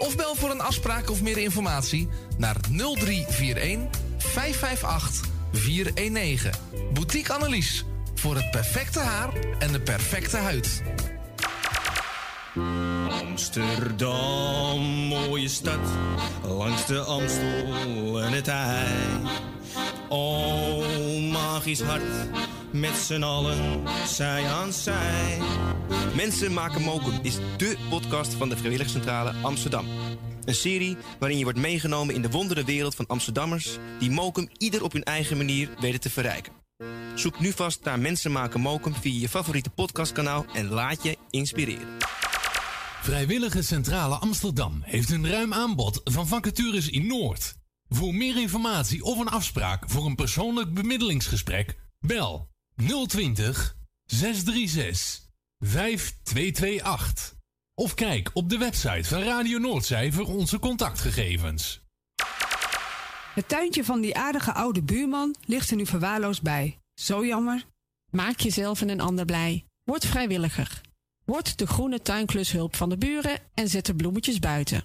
of bel voor een afspraak of meer informatie naar 0341 558 419. Boutique Annelies voor het perfecte haar en de perfecte huid. Amsterdam, mooie stad, langs de Amstel en het IJ. Oh, magisch hart, met z'n allen, zij aan zij. Mensen maken mokum is dé podcast van de Vrijwilligcentrale Amsterdam. Een serie waarin je wordt meegenomen in de wondere wereld van Amsterdammers... die mokum ieder op hun eigen manier weten te verrijken. Zoek nu vast naar Mensen maken mokum via je favoriete podcastkanaal... en laat je inspireren. Vrijwillige Centrale Amsterdam heeft een ruim aanbod van vacatures in Noord. Voor meer informatie of een afspraak voor een persoonlijk bemiddelingsgesprek, bel 020 636 5228. Of kijk op de website van Radio Noordzij voor onze contactgegevens. Het tuintje van die aardige oude buurman ligt er nu verwaarloosd bij. Zo jammer. Maak jezelf en een ander blij. Word vrijwilliger. Word de groene tuinklushulp van de buren en zet de bloemetjes buiten.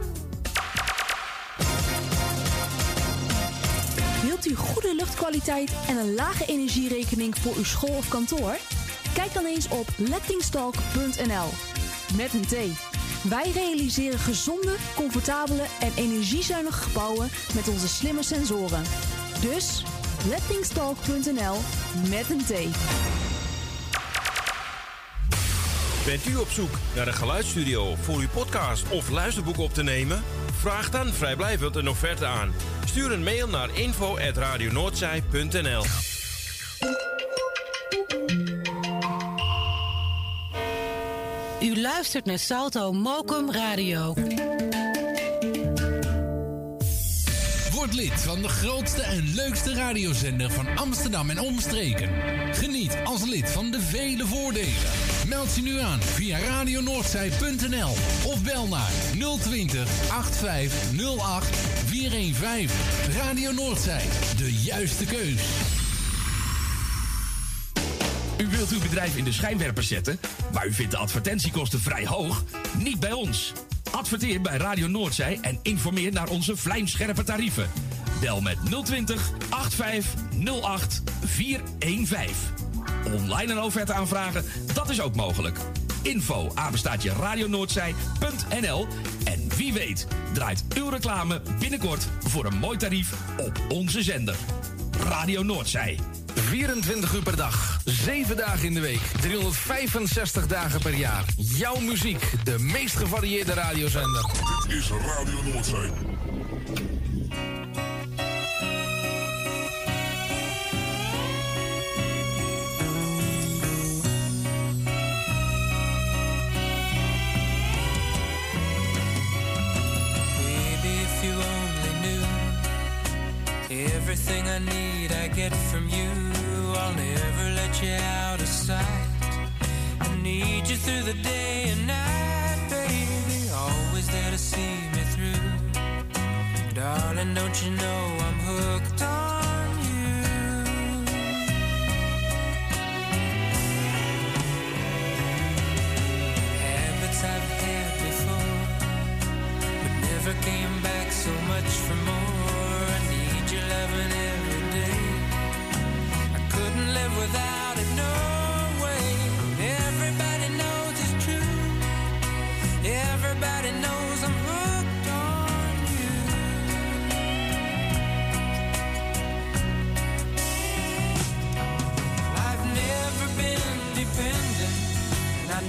Wilt u goede luchtkwaliteit en een lage energierekening voor uw school of kantoor? Kijk dan eens op lettingstalk.nl. Met een T. Wij realiseren gezonde, comfortabele en energiezuinige gebouwen met onze slimme sensoren. Dus lettingstalk.nl met een T. Bent u op zoek naar een geluidsstudio voor uw podcast of luisterboek op te nemen? Vraag dan vrijblijvend een offerte aan. Stuur een mail naar info.radionoordzij.nl U luistert naar Salto Mokum Radio. Word lid van de grootste en leukste radiozender van Amsterdam en omstreken. Geniet als lid van de vele voordelen. Meld je nu aan via radionoordzij.nl of bel naar 020 8508 415. Radio Noordzij, de juiste keus. U wilt uw bedrijf in de schijnwerpers zetten, maar u vindt de advertentiekosten vrij hoog? Niet bij ons. Adverteer bij Radio Noordzij en informeer naar onze vlijmscherpe tarieven. Bel met 020 8508 415. Online een offerte aanvragen, dat is ook mogelijk. Info radionoordzij.nl wie weet draait uw reclame binnenkort voor een mooi tarief op onze zender. Radio Noordzij. 24 uur per dag, 7 dagen in de week, 365 dagen per jaar. Jouw muziek, de meest gevarieerde radiozender. Dit is Radio Noordzee. You out of sight. I need you through the day and night, baby. Always there to see me through. Darling, don't you know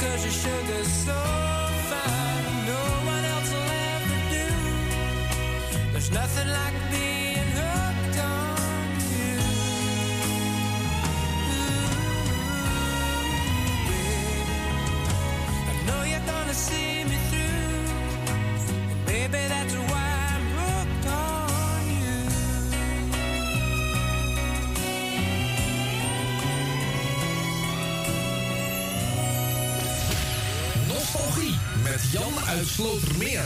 cause your sugar's so fine. No one else will ever do. There's nothing like being met Jan uit Slotermeer.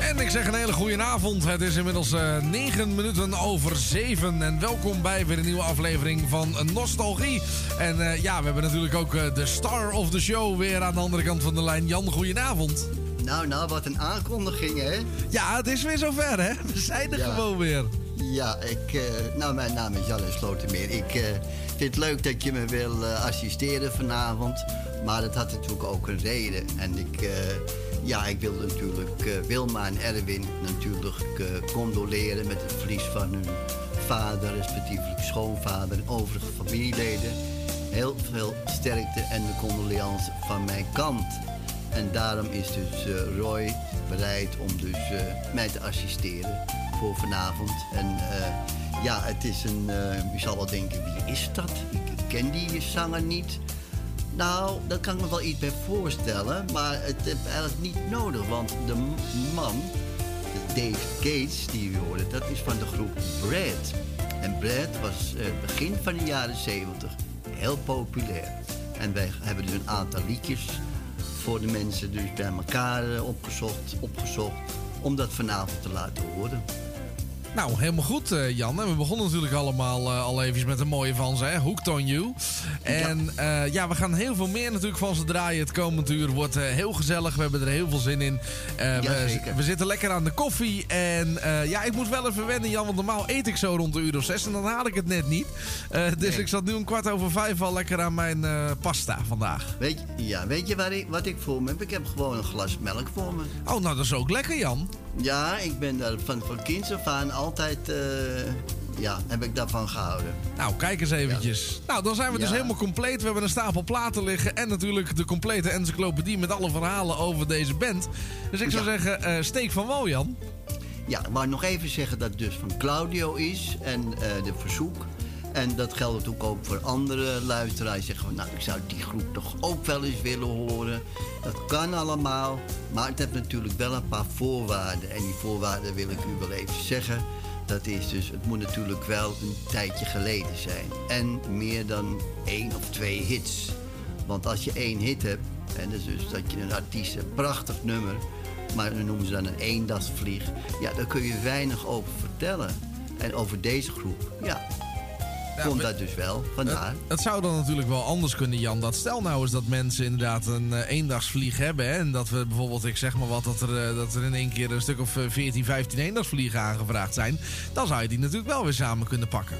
En ik zeg een hele goede avond. Het is inmiddels eh 9 minuten over 7. En welkom bij weer een nieuwe aflevering van Nostalgie. En eh, ja, we hebben natuurlijk ook eh, de star of the show weer aan de andere kant van de lijn. Jan, goedenavond. Nou, nou, wat een aankondiging, hè? Ja, het is weer zover, hè? We zijn er Ja. gewoon weer. Ja, ik, eh, nou, mijn naam is Jan Slotermeer. Ik eh, vind het leuk dat je me wil eh, assisteren vanavond. Maar dat had natuurlijk ook een reden. En ik, ja, ik wil natuurlijk Wilma en Erwin natuurlijk condoleren met het verlies van hun vader, respectievelijk schoonvader en overige familieleden. Heel veel sterkte en de condoleance van mijn kant. En daarom is dus Roy bereid om dus mij te assisteren voor vanavond. En eh, ja, het is een... eh, je zal wel denken, wie is dat? Ik, ken die zanger niet. Nou, daar kan ik me wel iets bij voorstellen. Maar het is eigenlijk niet nodig. Want de man, Dave Gates, die u hoorde, dat is van de groep Brad. En Brad was eh, begin van de jaren 70 heel populair. En wij hebben dus een aantal liedjes voor de mensen dus bij elkaar opgezocht, opgezocht om dat vanavond te laten horen. Nou, helemaal goed, eh, Jan. En we begonnen natuurlijk allemaal eh, al even met een mooie van ze, hè? Hooked on You. En ja. ja, we gaan heel veel meer natuurlijk van ze draaien. Het komend uur wordt eh, heel gezellig. We hebben er heel veel zin in. Eh, we, we zitten lekker aan de koffie. En eh, ja, ik moet wel even wennen, Jan. Want normaal eet ik zo rond de uur of zes. En dan haal ik het net niet. Eh, dus Nee. ik zat nu een kwart over vijf al lekker aan mijn eh, pasta vandaag. Weet je, ja, weet je waar ik, wat ik voor me heb? Ik heb gewoon een glas melk voor me. Oh, nou dat is ook lekker, Jan. Ja, ik ben daar van, van kinds af aan altijd, eh, ja, heb ik daarvan gehouden. Nou, kijk eens eventjes. Nou, dan zijn we dus Ja. helemaal compleet. We hebben een stapel platen liggen. En natuurlijk de complete encyclopedie met alle verhalen over deze band. Dus ik zou Ja. zeggen, eh, steek van wal, Jan. Ja, wou nog even zeggen dat het dus van Claudio is en eh, de verzoek. En dat geldt natuurlijk ook voor andere luisteraars. Zeggen nou, ik zou die groep toch ook wel eens willen horen. Dat kan allemaal, maar het heeft natuurlijk wel een paar voorwaarden. En die voorwaarden wil ik u wel even zeggen. Dat is dus, het moet natuurlijk wel een tijdje geleden zijn. En meer dan één of twee hits. Want als je één hit hebt, en dus, dus dat je een artiest hebt, prachtig nummer, maar dan noemen ze dan een eendagsvlieg, ja, daar kun je weinig over vertellen. En over deze groep, ja, komt dat dus wel, vandaar. Het, het zou dan natuurlijk wel anders kunnen, Jan. Dat stel nou eens dat mensen inderdaad een eh, eendagsvlieg hebben. Hè, en dat we bijvoorbeeld, ik zeg maar wat, dat er, eh, dat er in één keer een stuk of eh, 14, 15 eendagsvliegen aangevraagd zijn. Dan zou je die natuurlijk wel weer samen kunnen pakken.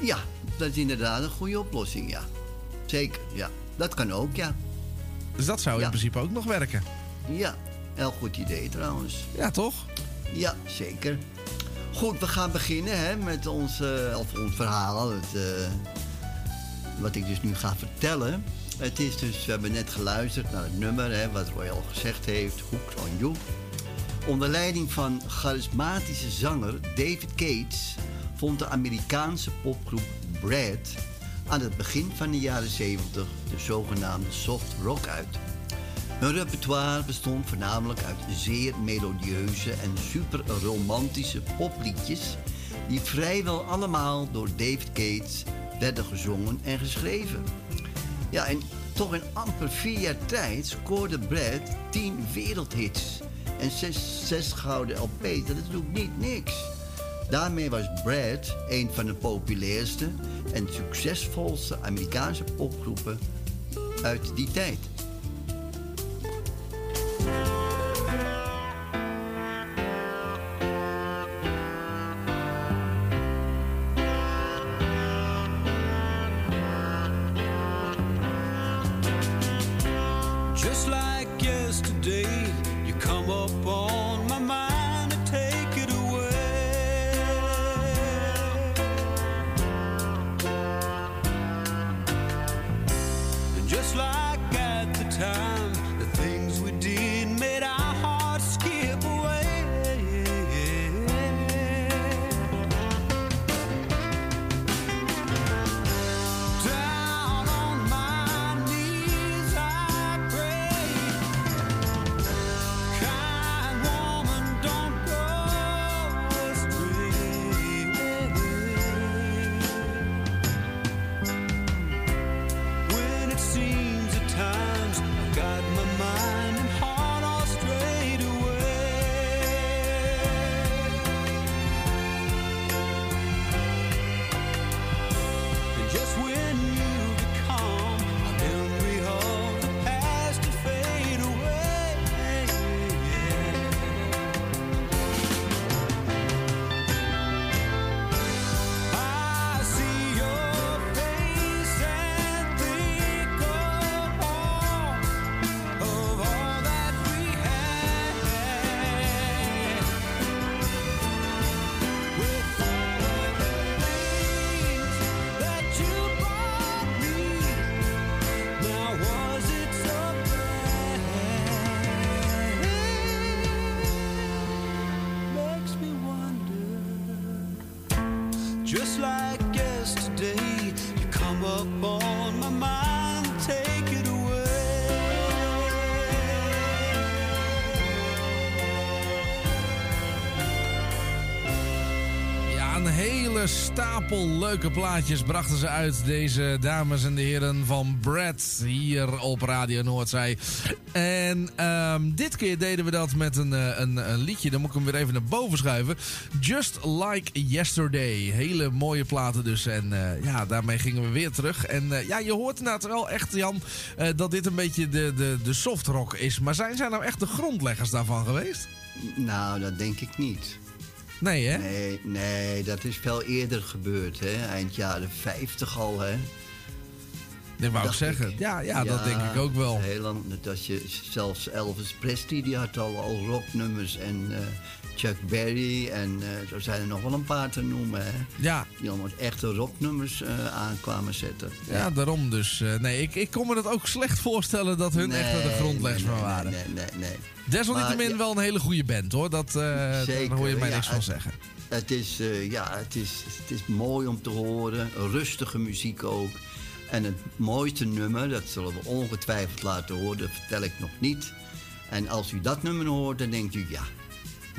Ja, dat is inderdaad een goede oplossing, ja. Zeker, ja. Dat kan ook, ja. Dus dat zou in principe ook nog werken. Ja, heel goed idee trouwens. Ja, toch? Ja, zeker. Goed, we gaan beginnen hè, met ons, of ons verhaal. Het, eh, wat ik dus nu ga vertellen. Het is dus, we hebben net geluisterd naar het nummer, hè, wat Roy al gezegd heeft, Hooked on You. Onder leiding van charismatische zanger David Gates vond de Amerikaanse popgroep Brad aan het begin van de jaren 70 de zogenaamde soft rock uit. Hun repertoire bestond voornamelijk uit zeer melodieuze en super romantische popliedjes die vrijwel allemaal door David Gates werden gezongen en geschreven. Ja, en toch in amper vier jaar tijd scoorde Brad tien wereldhits en zes, zes gouden LP's. Dat is natuurlijk niet niks. Daarmee was Brad een van de populairste en succesvolste Amerikaanse popgroepen uit die tijd. Bye. Een hele stapel leuke plaatjes brachten ze uit, deze dames en de heren van Brad, hier op Radio Noordzij. En ehm, dit keer deden we dat met een, eh, een, een liedje, dan moet ik hem weer even naar boven schuiven. Just Like Yesterday. Hele mooie platen dus. En eh, ja, daarmee gingen we weer terug. En eh, ja, je hoort inderdaad wel echt, Jan, dat dit een beetje de, de, de softrock is. Maar zijn zij nou echt de grondleggers daarvan geweest? Nou, dat denk ik niet. Nee, hè? Nee, nee, dat is veel eerder gebeurd, hè? Eind jaren 50 al, hè? Dat wou ik zeggen. Ja, ja, dat denk ik ook wel. Heel lang. Dat je, zelfs Elvis Presley, die had al, al rocknummers. En eh, Chuck Berry. En eh, zo zijn er nog wel een paar te noemen, hè? Ja. Die allemaal echte rocknummers eh aankwamen zetten. Ja, daarom dus. eh, nee, ik, ik kon me dat ook slecht voorstellen dat hun echt de grondleggers nee, van waren. Nee, nee, nee. nee. Desalniettemin Maar, wel een hele goede band hoor. Dat, Zeker, daar hoor je mij ja, niks van het- zeggen. Het is, ja, het, is, het is mooi om te horen. Rustige muziek ook. En het mooiste nummer, dat zullen we ongetwijfeld laten horen, dat vertel ik nog niet. En als u dat nummer hoort, dan denkt u, ja,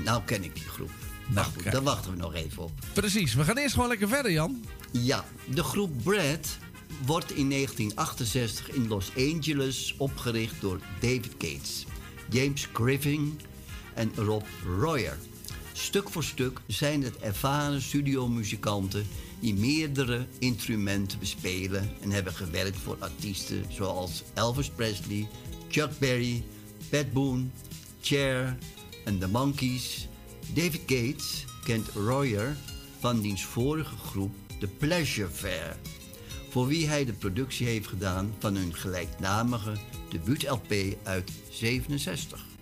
nou ken ik die groep. Maar goed, kijk. daar wachten we nog even op. Precies, we gaan eerst gewoon lekker verder, Jan. Ja, de groep Brad wordt in 1968 in Los Angeles opgericht door David Gates, James Griffin en Rob Royer. Stuk voor stuk zijn het ervaren studiomuzikanten die meerdere instrumenten bespelen en hebben gewerkt voor artiesten zoals Elvis Presley, Chuck Berry, Pat Boone, Cher en The Monkees. David Gates kent Royer van diens vorige groep The Pleasure Fair, voor wie hij de productie heeft gedaan van hun gelijknamige debuut-LP uit 67.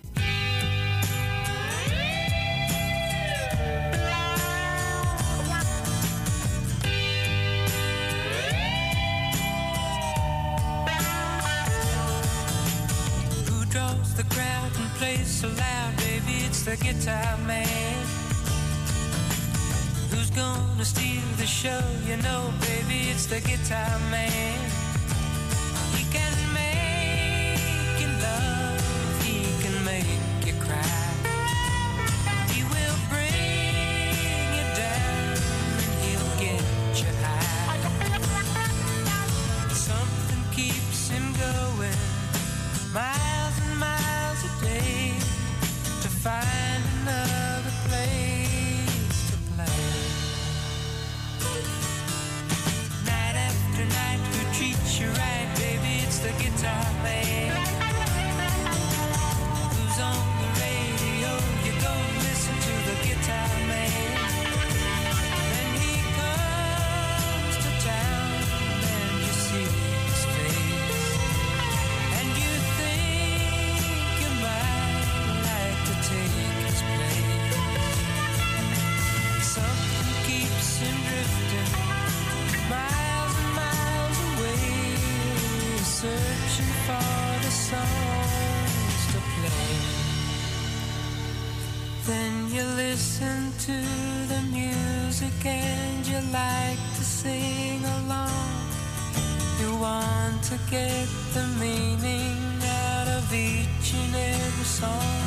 To get the meaning out of each and every song.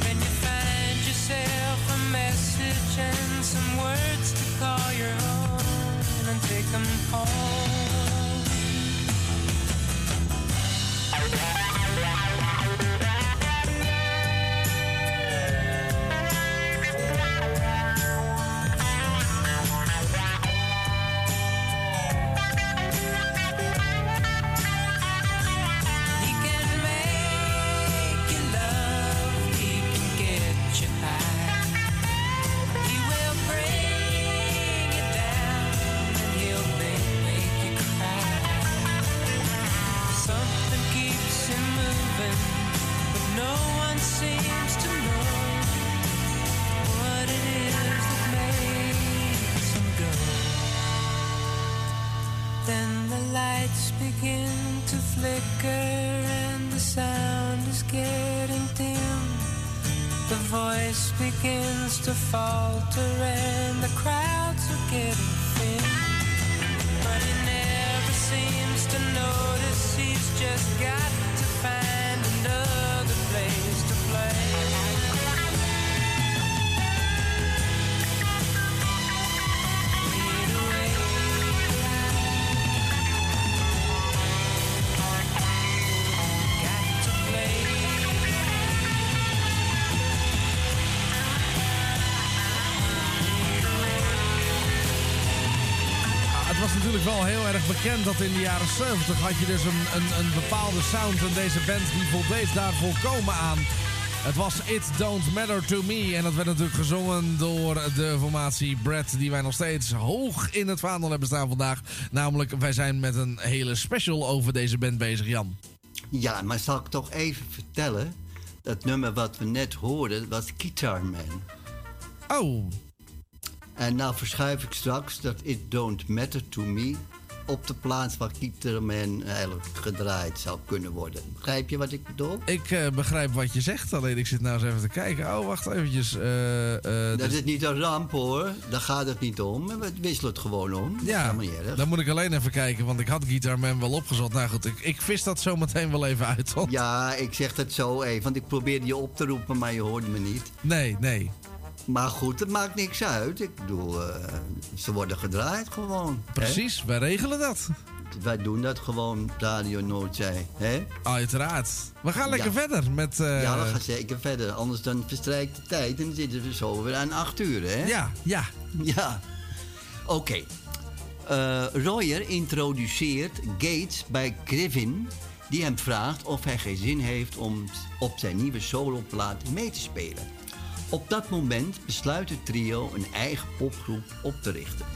When you find yourself a message and some words to call your own and take them home. To falter and the crowds are getting thin. But he never seems to notice he's just got natuurlijk wel heel erg bekend dat in de jaren 70 had je dus een, een, een bepaalde sound. En deze band die voldeed daar volkomen aan. Het was It Don't Matter To Me. En dat werd natuurlijk gezongen door de formatie Brad. Die wij nog steeds hoog in het vaandel hebben staan vandaag. Namelijk, wij zijn met een hele special over deze band bezig, Jan. Ja, maar zal ik toch even vertellen? Dat nummer wat we net hoorden was Guitar Man. Oh. En nou verschuif ik straks dat It Don't Matter To Me... op de plaats waar Guitar Man eigenlijk gedraaid zou kunnen worden. Begrijp je wat ik bedoel? Ik eh, begrijp wat je zegt, alleen ik zit nou eens even te kijken. Oh, wacht eventjes. eh, eh, Dat dus- is niet een ramp hoor, daar gaat het niet om. We wisselen het gewoon om. Dat Ja, dan moet ik alleen even kijken, want ik had Guitar Man wel opgezocht. Nou goed, ik, ik vis dat zo meteen wel even uit. want- Ja, ik zeg het zo even, want ik probeerde je op te roepen, maar je hoorde me niet. Nee, nee. Maar goed, het maakt niks uit. Ik bedoel, eh, ze worden gedraaid gewoon. hè? Precies, wij regelen dat. Wij doen dat gewoon, Radio Noordzee. Hè? Uiteraard. We gaan lekker Ja. verder met... eh, Ja, we gaan zeker verder. Anders dan verstrijkt de tijd en dan zitten we zo weer aan acht uur, hè? Ja, ja. Ja. Oké. Eh, Royer introduceert Gates bij Griffin... die hem vraagt of hij geen zin heeft om op zijn nieuwe soloplaat mee te spelen. Op dat moment besluit het trio een eigen popgroep op te richten.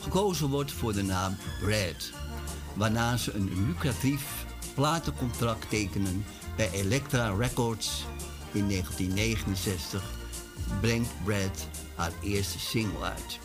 Gekozen wordt voor de naam Brad, waarna ze een lucratief platencontract tekenen bij Elektra Records. In 1969 brengt Brad haar eerste single uit.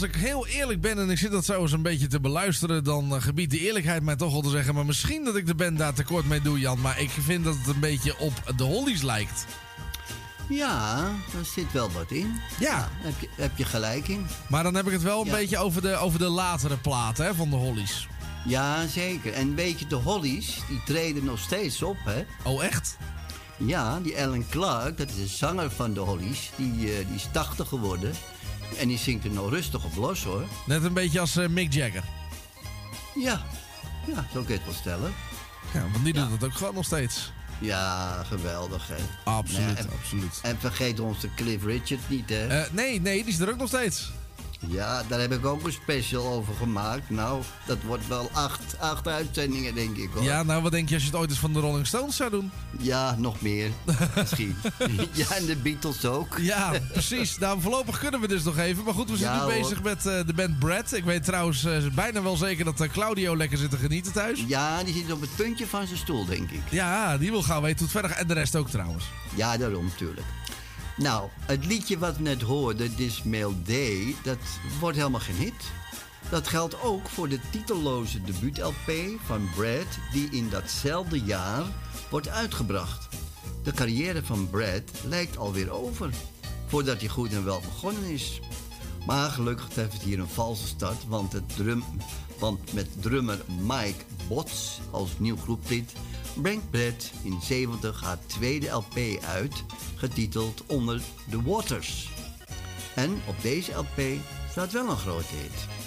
Als ik heel eerlijk ben en ik zit dat zo eens een beetje te beluisteren... dan eh, gebiedt de eerlijkheid mij toch wel te zeggen... maar misschien dat ik de band daar tekort mee doe, Jan... maar ik vind dat het een beetje op de Hollies lijkt. Ja, daar zit wel wat in. Ja. heb, je, heb je gelijk in. Maar dan heb ik het wel een Ja. beetje over de, over de latere platen hè, van de Hollies. Ja, zeker. En weet je, de Hollies, die treden nog steeds op, hè? Oh, echt? Ja, die Alan Clark, dat is de zanger van de Hollies. Die, eh, die is 80 geworden. En die zingt er nog rustig op los hoor. Net een beetje als eh, Mick Jagger. Ja, ja, zo kun je het wel stellen. Ja, want die doet het ook gewoon nog steeds. Ja, geweldig hè. Absoluut, en, absoluut. En vergeet onze Cliff Richard niet hè. Eh, nee, nee, die is er ook nog steeds. Ja, daar heb ik ook een special over gemaakt. Nou, dat wordt wel acht, acht uitzendingen, denk ik hoor. Ja, nou wat denk je als je het ooit eens van de Rolling Stones zou doen? Ja, nog meer. Misschien. ja, en de Beatles ook. Ja, precies. Nou, voorlopig kunnen we dus nog even. Maar goed, we zijn Ja, nu hoor. bezig met eh, de band Brad. Ik weet trouwens eh, bijna wel zeker dat eh, Claudio lekker zit te genieten thuis. Ja, die zit op het puntje van zijn stoel, denk ik. Ja, die wil gaan weten hoe het verder gaat. En de rest ook trouwens. Ja, daarom natuurlijk. Nou, het liedje wat we net hoorden, This Mail Day, dat wordt helemaal geen hit. Dat geldt ook voor de titelloze debuut-LP van Brad, die in datzelfde jaar wordt uitgebracht. De carrière van Brad lijkt alweer over, voordat hij goed en wel begonnen is. Maar gelukkig heeft het hier een valse start, want, het want met drummer Mike Bots als nieuw groeplid Brad in 70 haar tweede LP uit, getiteld Onder the Waters. En op deze LP staat wel een grote hit.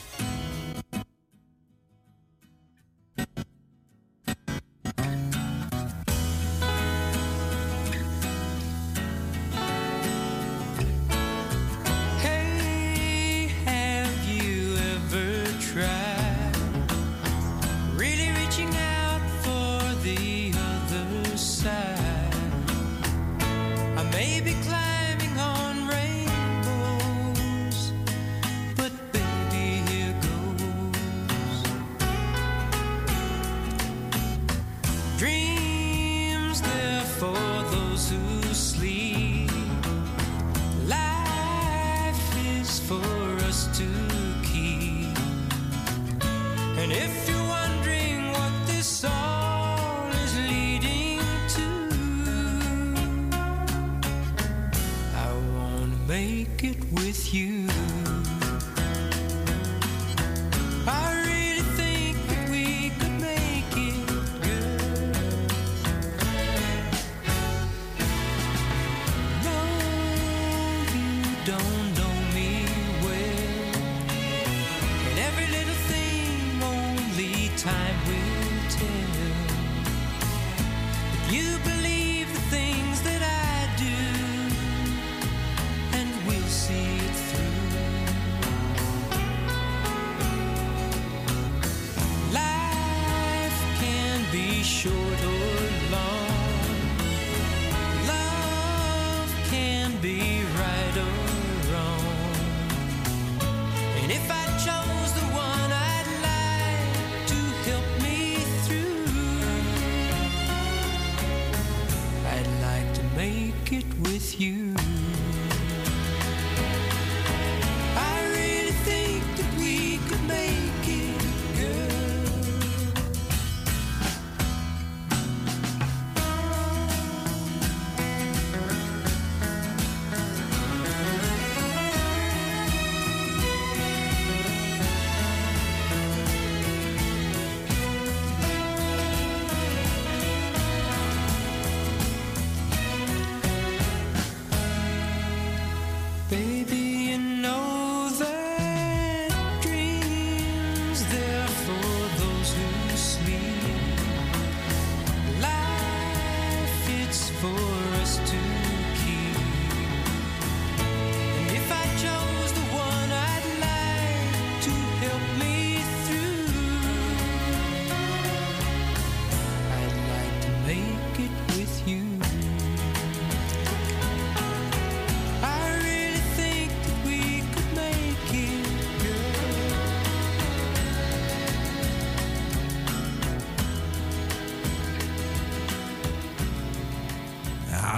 处处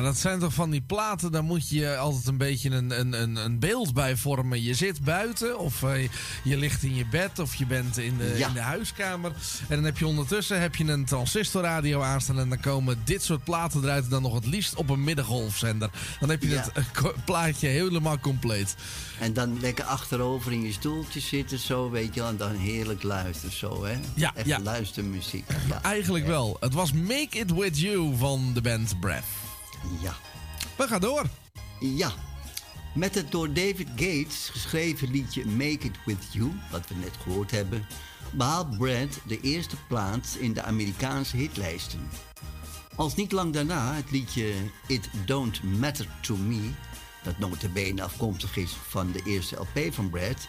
dat zijn toch van die platen, daar moet je altijd een beetje een, een, een, een beeld bij vormen. Je zit buiten, of eh, je, ligt in je bed, of je bent in de, Ja. in de huiskamer. En dan heb je ondertussen heb je een transistorradio aanstaan. En dan komen dit soort platen eruit. Dan nog het liefst op een middengolfzender. Dan heb je Ja. het eh, plaatje helemaal compleet. En dan lekker achterover in je stoeltje zitten, zo weet je wel. En dan heerlijk luisteren, zo hè. Ja, Echt ja. luistermuziek. Ja. Eigenlijk wel. Het was Make It With You van de band Breath. Ja. We gaan door. Ja. Met het door David Gates geschreven liedje Make It With You, wat we net gehoord hebben, behaalt Brad de eerste plaats in de Amerikaanse hitlijsten. Als niet lang daarna het liedje It Don't Matter To Me, dat notabene afkomstig is van de eerste LP van Brad,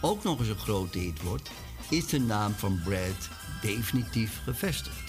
ook nog eens een grote hit wordt, is de naam van Brad definitief gevestigd.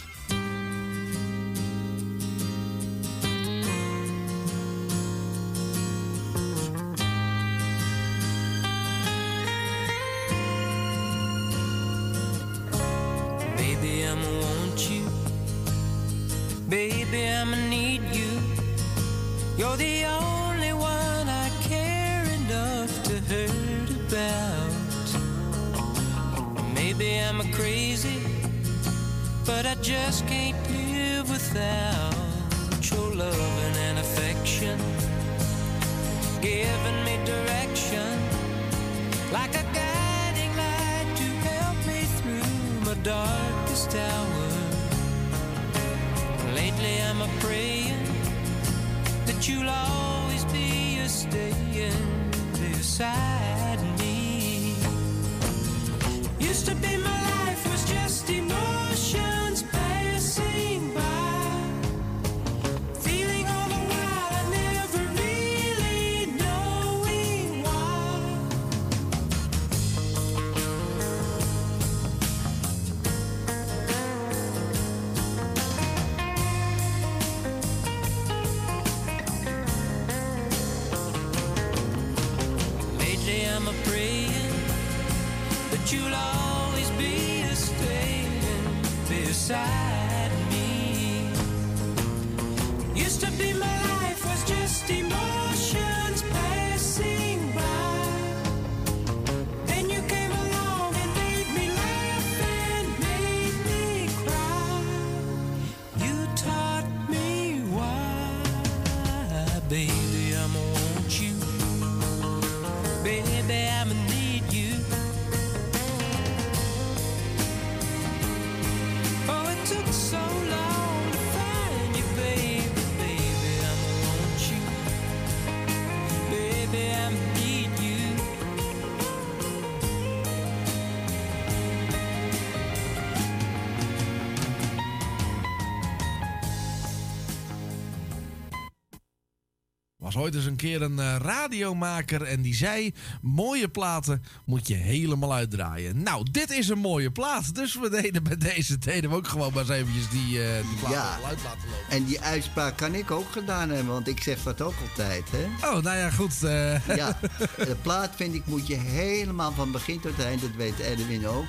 Ooit eens een keer een eh, radiomaker en die zei: mooie platen moet je helemaal uitdraaien. Nou, dit is een mooie plaat. Dus we deden bij deze deden we ook gewoon maar eens eventjes die, eh die plaat Ja. uit laten lopen. En die uitspraak kan ik ook gedaan hebben, want ik zeg dat ook altijd, hè? Oh, nou ja, goed. eh. Ja, de plaat vind ik moet je helemaal van begin tot eind, dat weet Edwin ook,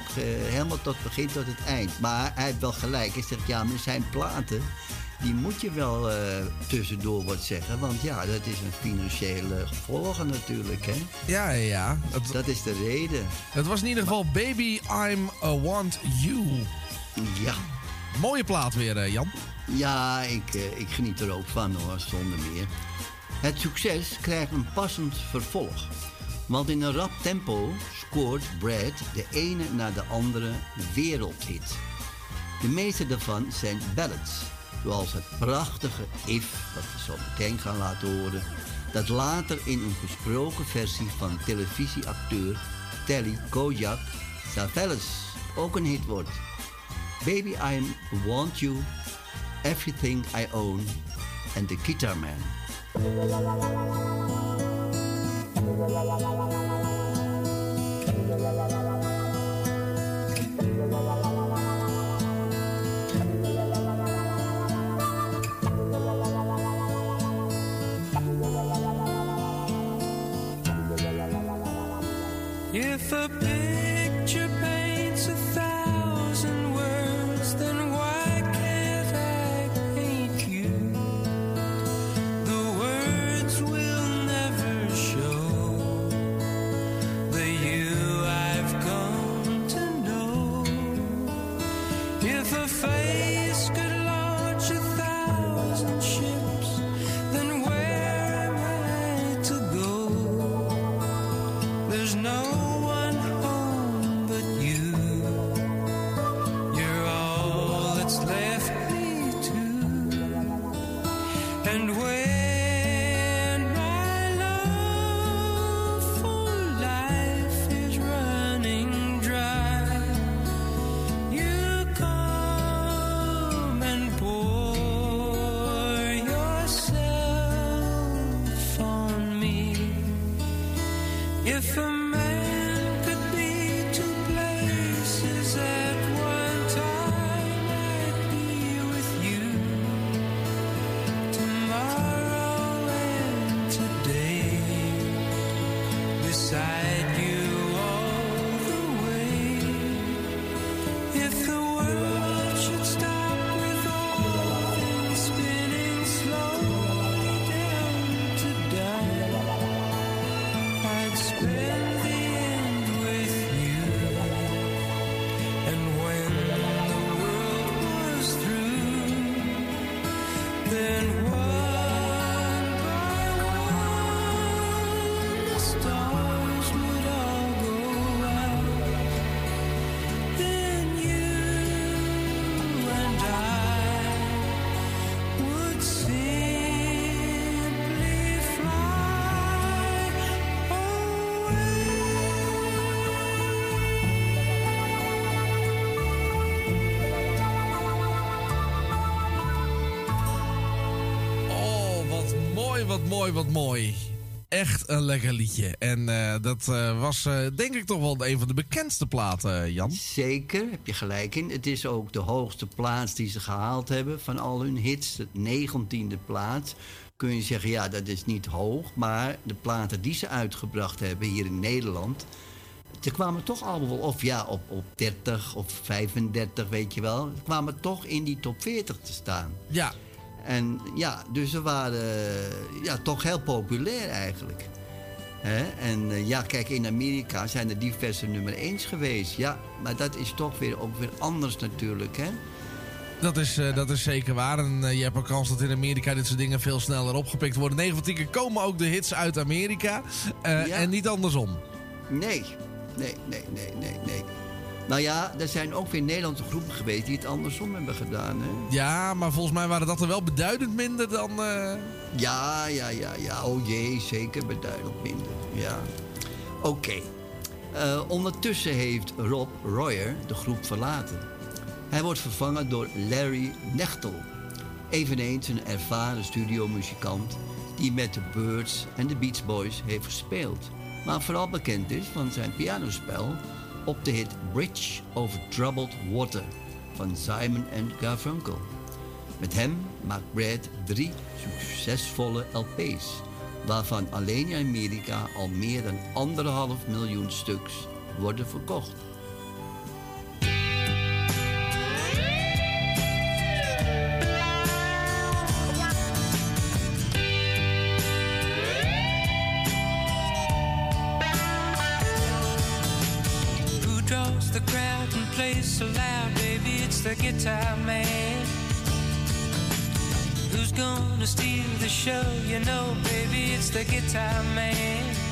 helemaal tot begin tot het eind. Maar hij heeft wel gelijk. Hij zegt, ja, maar zijn platen, die moet je wel eh, tussendoor wat zeggen. Want ja, dat is een financiële gevolgen natuurlijk, hè? Ja, ja. Dat is de reden. Het was in ieder geval Baby I'm a Want You. Ja. Mooie plaat weer, eh, Jan. Ja, ik, eh, ik geniet er ook van hoor, zonder meer. Het succes krijgt een passend vervolg. Want in een rap tempo scoort Brad de ene na de andere wereldhit. De meeste daarvan zijn ballads, zoals het prachtige If, dat we zo meteen gaan laten horen, dat later in een gesproken versie van televisieacteur Telly Kojak Savalas ook een hit wordt. Baby I Want You, Everything I Own en The Guitar Man. If a mooi, wat mooi. Echt een lekker liedje. En eh, dat eh, was eh, denk ik toch wel een van de bekendste platen, Jan. Zeker, heb je gelijk in. Het is ook de hoogste plaats die ze gehaald hebben van al hun hits. De negentiende plaats. Kun je zeggen, ja, dat is niet hoog. Maar de platen die ze uitgebracht hebben hier in Nederland... Ze kwamen toch allemaal wel, of ja, op, op 30 of 35, weet je wel. Ze kwamen toch in die top 40 te staan. Ja. En ja, dus ze waren ja, toch heel populair eigenlijk. En eh, ja, kijk, in Amerika zijn er diverse nummer 1 geweest. Ja, maar dat is toch weer, ook weer anders natuurlijk, hè? Dat is, eh, dat is zeker waar. En eh, je hebt ook kans dat in Amerika dit soort dingen veel sneller opgepikt worden. 9 van 10 keer komen ook de hits uit Amerika. Ja. En niet andersom. Nee, nee, nee, nee, nee, nee. Nou ja, er zijn ook weer Nederlandse groepen geweest die het andersom hebben gedaan, hè? Ja, maar volgens mij waren dat er wel beduidend minder dan... eh, Ja, ja, ja, ja. Oh jee, zeker beduidend minder. Ja. Oké. Eh, ondertussen heeft Rob Royer de groep verlaten. Hij wordt vervangen door Larry Nechtel. Eveneens een ervaren studiomuzikant die met de Birds en de Beach Boys heeft gespeeld. Maar vooral bekend is van zijn pianospel op de hit Bridge over Troubled Water van Simon Garfunkel. Met hem maakt Brad drie succesvolle LP's, waarvan alleen in Amerika al meer dan anderhalf miljoen stuks worden verkocht. Guitar man. Who's gonna steal the show? You know, baby, it's the guitar man.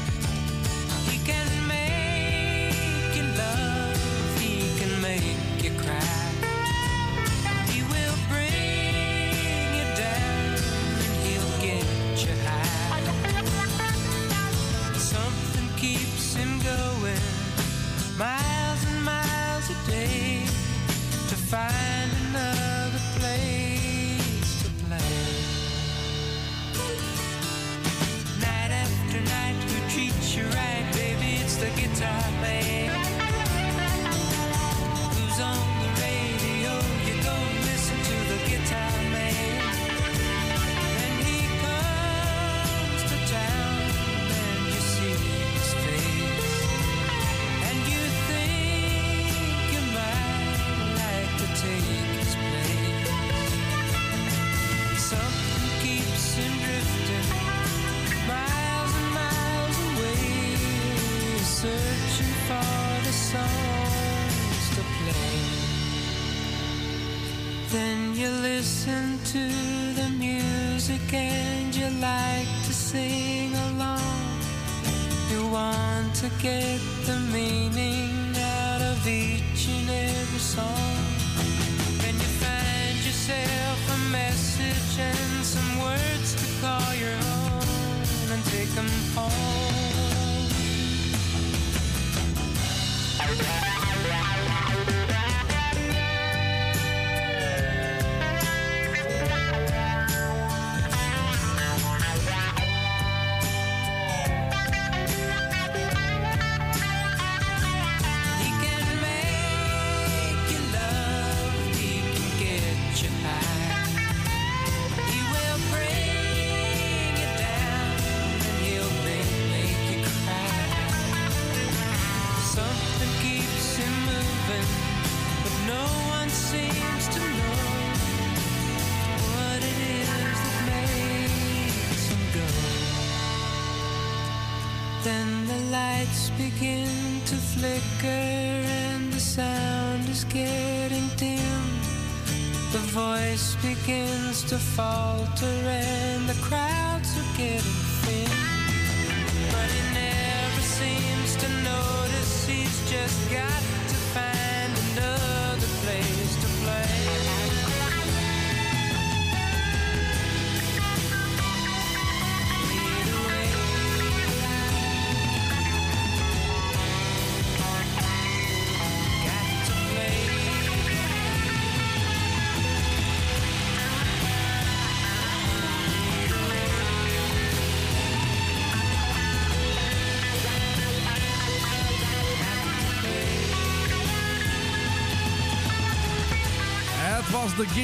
Begins to falter and the crowds are getting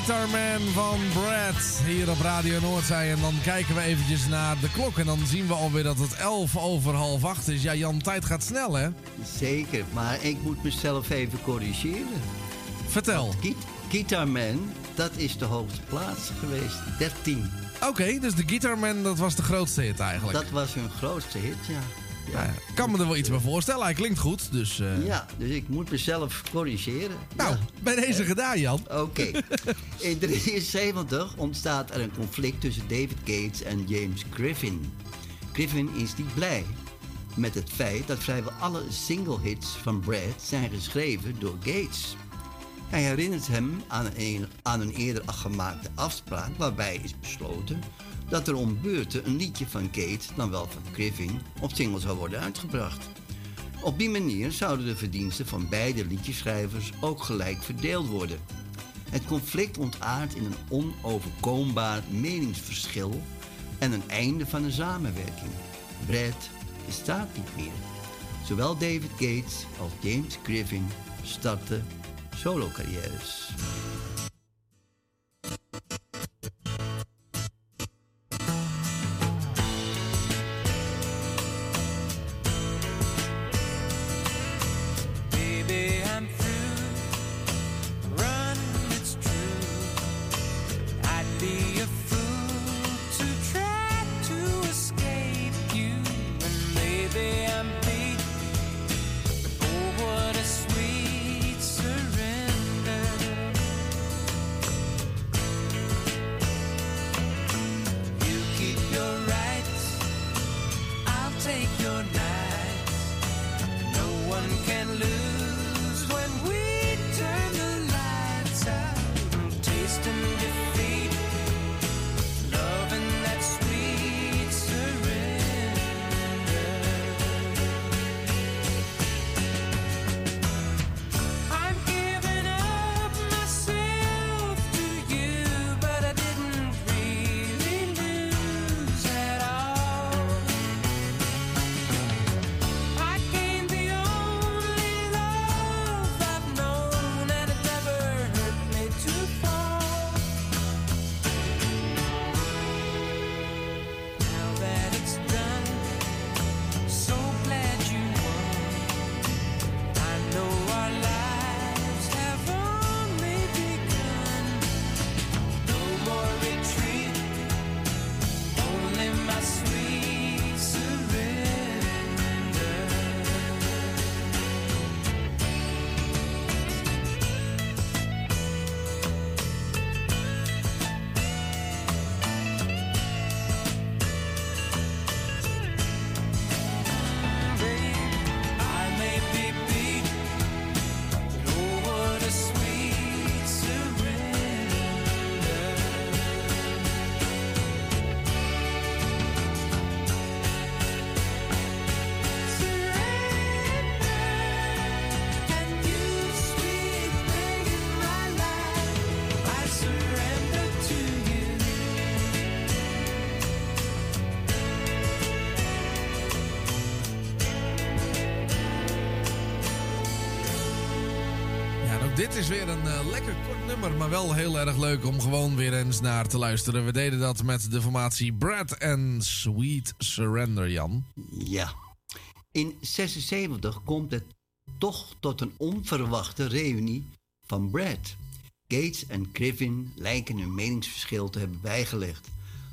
Guitarman van Brad hier op Radio Noordzij. En dan kijken we eventjes naar de klok. En dan zien we alweer dat het 11 over half 8 is. Ja, Jan, tijd gaat snel, hè? Zeker, maar ik moet mezelf even corrigeren. Vertel. Want Gui- Guitarman, dat is de hoogste plaats geweest. 13. Oké, dus de Guitarman, dat was de grootste hit eigenlijk. Dat was hun grootste hit, ja. Ja, ik kan me er wel iets bij voorstellen. Hij klinkt goed, dus... eh, Ja, dus ik moet mezelf corrigeren. Nou, bij deze gedaan, Jan. Oké. In 1973 ontstaat er een conflict tussen David Gates en James Griffin. Griffin is niet blij met het feit dat vrijwel alle single hits van Brad zijn geschreven door Gates. Hij herinnert hem aan een, aan een eerder gemaakte afspraak waarbij is besloten dat er om beurten een liedje van Gates, dan wel van Griffin, op single zou worden uitgebracht. Op die manier zouden de verdiensten van beide liedjeschrijvers ook gelijk verdeeld worden. Het conflict ontaart in een onoverkombaar meningsverschil en een einde van de samenwerking. Brad bestaat niet meer. Zowel David Gates als James Griffin starten solo-carrières. Dit is weer een eh, lekker kort nummer, maar wel heel erg leuk om gewoon weer eens naar te luisteren. We deden dat met de formatie Brad en Sweet Surrender, Jan. Ja. In 76 komt het toch tot een onverwachte reunie van Brad. Gates en Griffin lijken hun meningsverschil te hebben bijgelegd,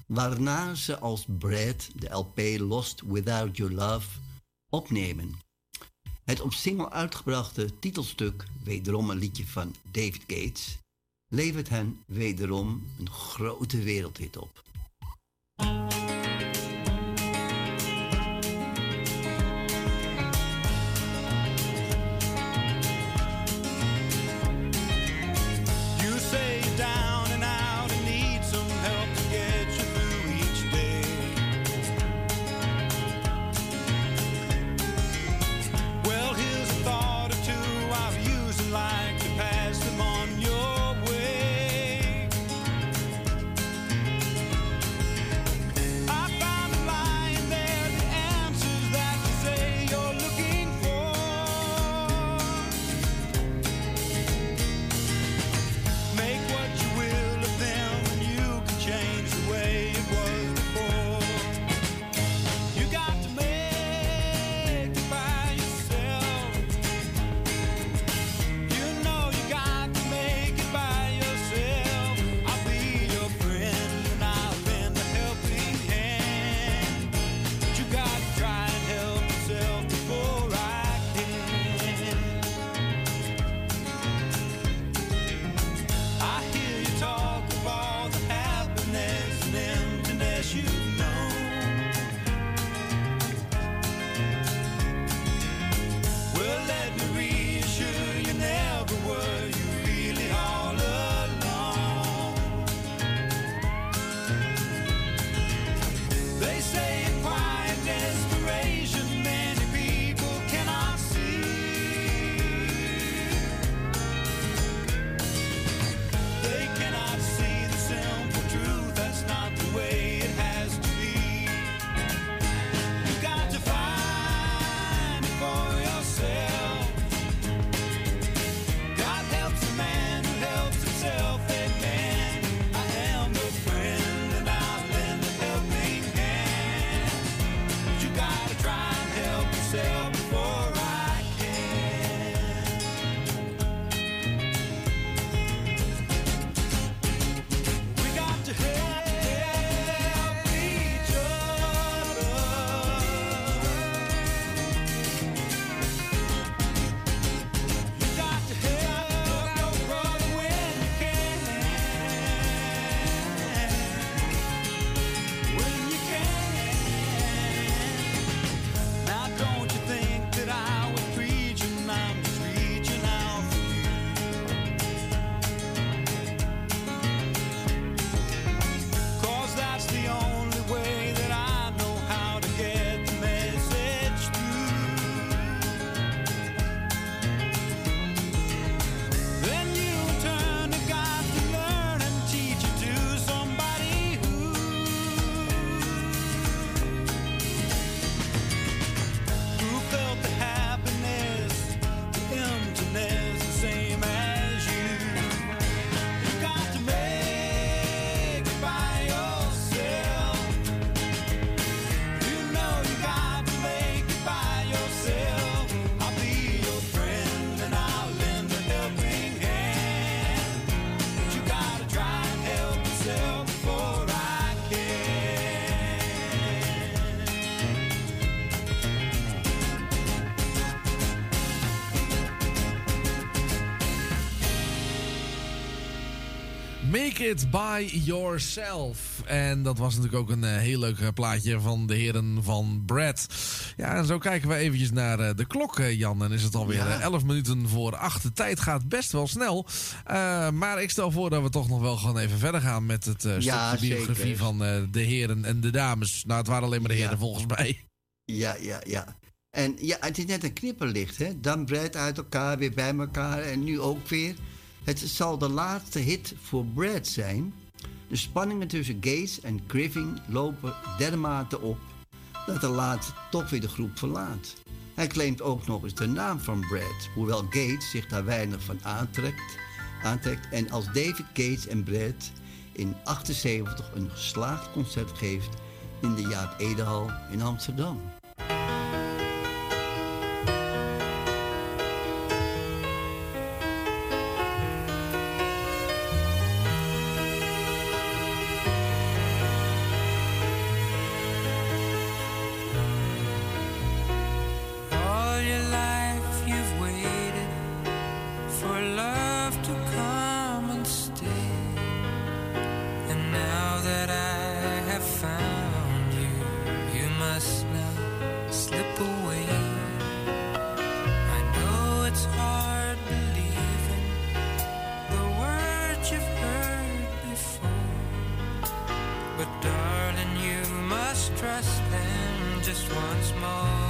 waarna ze als Brad de LP Lost Without Your Love opnemen. Het op single uitgebrachte titelstuk, wederom een liedje van David Gates, levert hen wederom een grote wereldhit op. It By Yourself. En dat was natuurlijk ook een eh, heel leuk eh, plaatje van de heren van Brad. Ja, en zo kijken we eventjes naar eh, de klok, Jan. En is het alweer Ja. eh, 11 minuten voor 8. De tijd gaat best wel snel. Maar ik stel voor dat we toch nog wel gewoon even verder gaan met het Ja, stukje biografie van de heren en de dames. Nou, het waren alleen maar de heren Ja. volgens mij. Ja, ja, ja. En ja, het is net een knipperlicht, hè. Dan Brad uit elkaar, weer bij elkaar en nu ook weer. Het zal de laatste hit voor Brad zijn. De spanningen tussen Gates en Griffin lopen dermate op dat de laatste toch weer de groep verlaat. Hij claimt ook nog eens de naam van Brad, hoewel Gates zich daar weinig van aantrekt, aantrekt en als David Gates en Brad in 78 een geslaagd concert geeft in de Jaap Edehal in Amsterdam. More.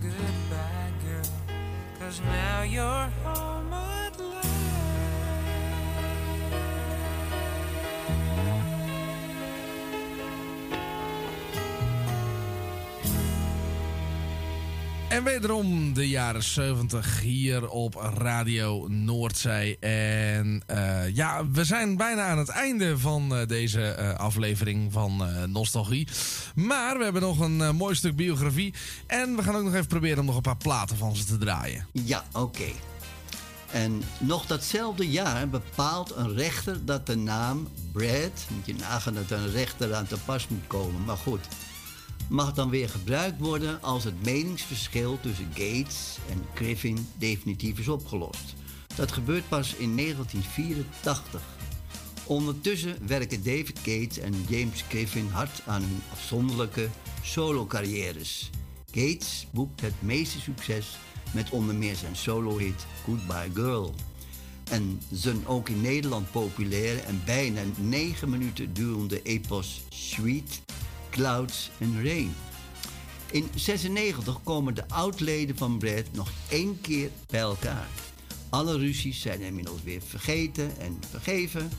Goodbye girl. Cause now you're home En wederom de jaren 70 hier op Radio Noordzee. En eh, ja, we zijn bijna aan het einde van eh, deze eh, aflevering van Nostalgie. Maar we hebben nog een mooi stuk biografie. En we gaan ook nog even proberen om nog een paar platen van ze te draaien. Ja, oké. En nog datzelfde jaar bepaalt een rechter dat de naam Brad, moet je nagaan dat er een rechter aan te pas moet komen, maar goed, mag dan weer gebruikt worden als het meningsverschil tussen Gates en Griffin definitief is opgelost. Dat gebeurt pas in 1984. Ondertussen werken David Gates en James Griffin hard aan hun afzonderlijke solo-carrières. Gates boekt het meeste succes met onder meer zijn solo-hit Goodbye Girl. En zijn ook in Nederland populaire en bijna 9 minuten durende epos Sweet, Clouds and Rain. In 96 komen de oudleden van Brad nog één keer bij elkaar. Alle ruzies zijn inmiddels weer vergeten en vergeven,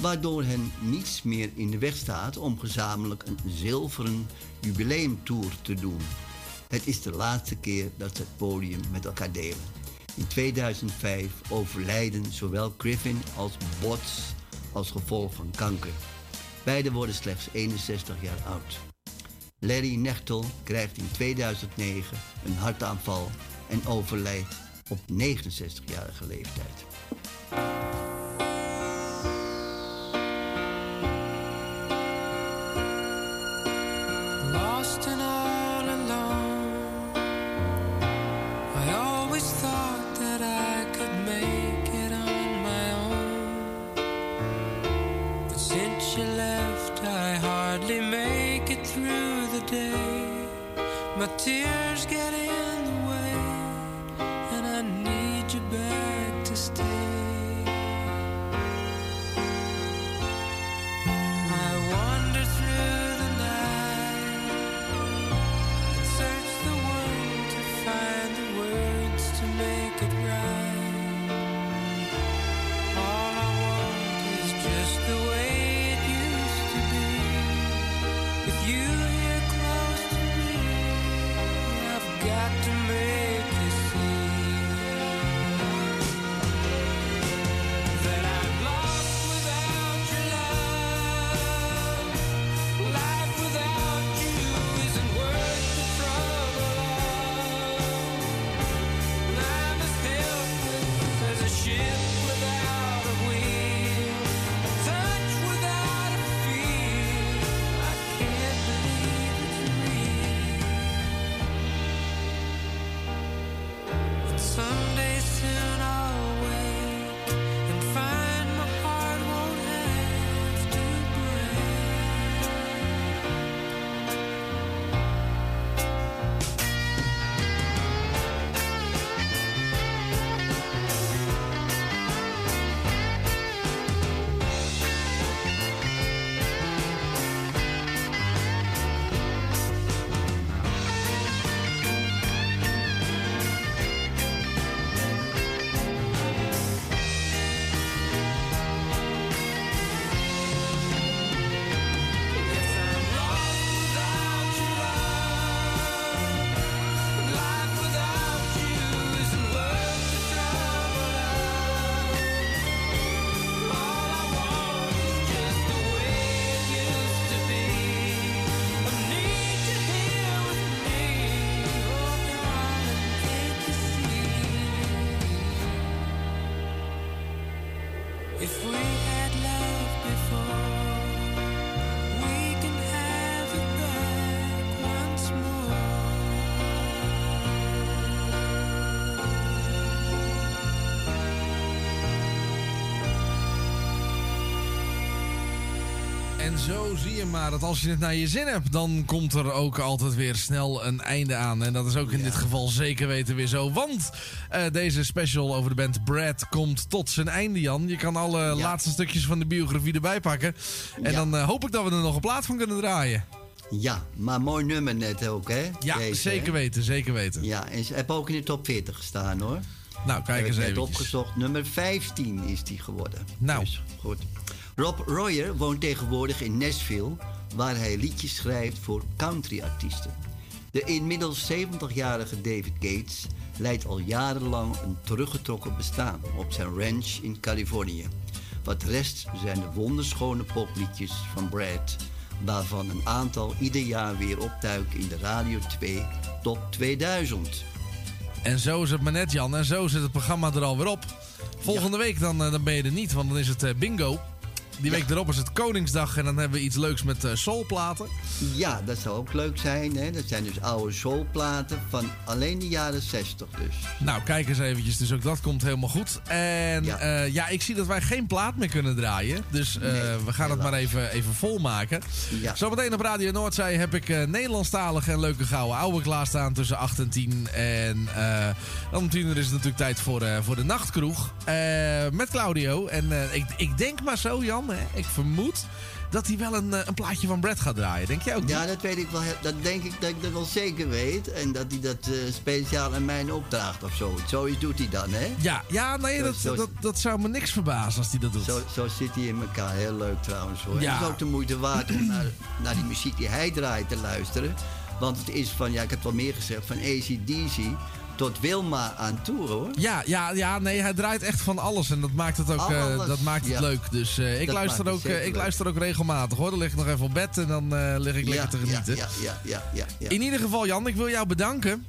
waardoor hen niets meer in de weg staat om gezamenlijk een zilveren jubileumtour te doen. Het is de laatste keer dat ze het podium met elkaar delen. In 2005 overlijden zowel Griffin als Bots als gevolg van kanker. Beiden worden slechts 61 jaar oud. Larry Nechtel krijgt in 2009 een hartaanval en overlijdt op 69-jarige leeftijd. lost tears getting zo zie je maar dat als je het naar je zin hebt, dan komt er ook altijd weer snel een einde aan. En dat is ook in dit geval zeker weten weer zo. Want eh, deze special over de band Brad komt tot zijn einde, Jan. Je kan alle laatste stukjes van de biografie erbij pakken. En Ja. dan eh, hoop ik dat we er nog een plaat van kunnen draaien. Ja, maar mooi nummer net ook, hè? Ja, Deze, zeker hè? weten, zeker weten. Ja, en ze hebben ook in de top 40 gestaan, hoor. Nou, kijk Heb eens ik net even. opgezocht. Nummer 15 is die geworden. Nou. Dus, goed. Rob Royer woont tegenwoordig in Nashville... waar hij liedjes schrijft voor countryartiesten. De inmiddels 70-jarige David Gates leidt al jarenlang een teruggetrokken bestaan... op zijn ranch in Californië. Wat rest zijn de wonderschone popliedjes van Brad... waarvan een aantal ieder jaar weer opduiken in de Radio 2 Top 2000. En zo is het maar net, Jan. En zo zit het programma er alweer op. Volgende week dan, eh, dan ben je er niet, want dan is het eh, bingo. Die week erop is het Koningsdag en dan hebben we iets leuks met eh, soulplaten. Ja, dat zou ook leuk zijn. Hè? Dat zijn dus oude soulplaten van alleen de jaren 60 dus. Nou, kijk eens eventjes. Dus ook dat komt helemaal goed. En ja, ja ik zie dat wij geen plaat meer kunnen draaien. Dus eh, we gaan het maar even, even volmaken. Ja. Zometeen op Radio Noordzij heb ik eh Nederlandstalige en leuke gouden ouwe klaarstaan tussen 8 en 10. En eh, dan om 10 uur is het natuurlijk tijd voor, eh, voor de nachtkroeg. eh, met Claudio. En eh, ik, ik denk maar zo, Jan. Hè, ik vermoed dat hij wel een, eh, een plaatje van Brad gaat draaien. Denk jij ook niet? Ja, dat weet ik wel. Dat denk ik dat ik dat wel zeker weet. En dat hij dat eh, speciaal aan mij opdraagt of zo. Zoiets doet hij dan, hè? Ja, ja nee, Zo- dat, zo- dat, dat zou me niks verbazen als hij dat doet. Zo, zo zit hij in elkaar. Heel leuk trouwens hoor. Ja. Het is ook de moeite waard om naar, naar die muziek die hij draait te luisteren. Want het is van, ja, ik heb het al meer gezegd, van ACDC tot Wilma aan toe hoor. Ja, ja, ja, nee, hij draait echt van alles en dat maakt het ook eh, dat maakt het ja. leuk. Dus eh, ik, Dat luister ook, eh, ik luister ook regelmatig hoor. Dan lig ik nog even op bed en dan lig ik lekker te genieten. Ja, ja, ja, ja, ja. In ieder geval, Jan, ik wil jou bedanken.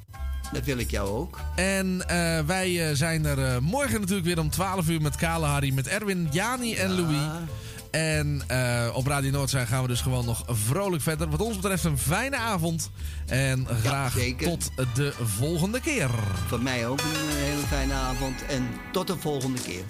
Dat wil ik jou ook. En wij zijn er morgen natuurlijk weer om 12 uur met Kale Harry, met Erwin, Jani en Louis. En eh, op Radio Noordzij gaan we dus gewoon nog vrolijk verder. Wat ons betreft een fijne avond. En graag tot de volgende keer. Voor mij ook een eh, hele fijne avond en tot de volgende keer.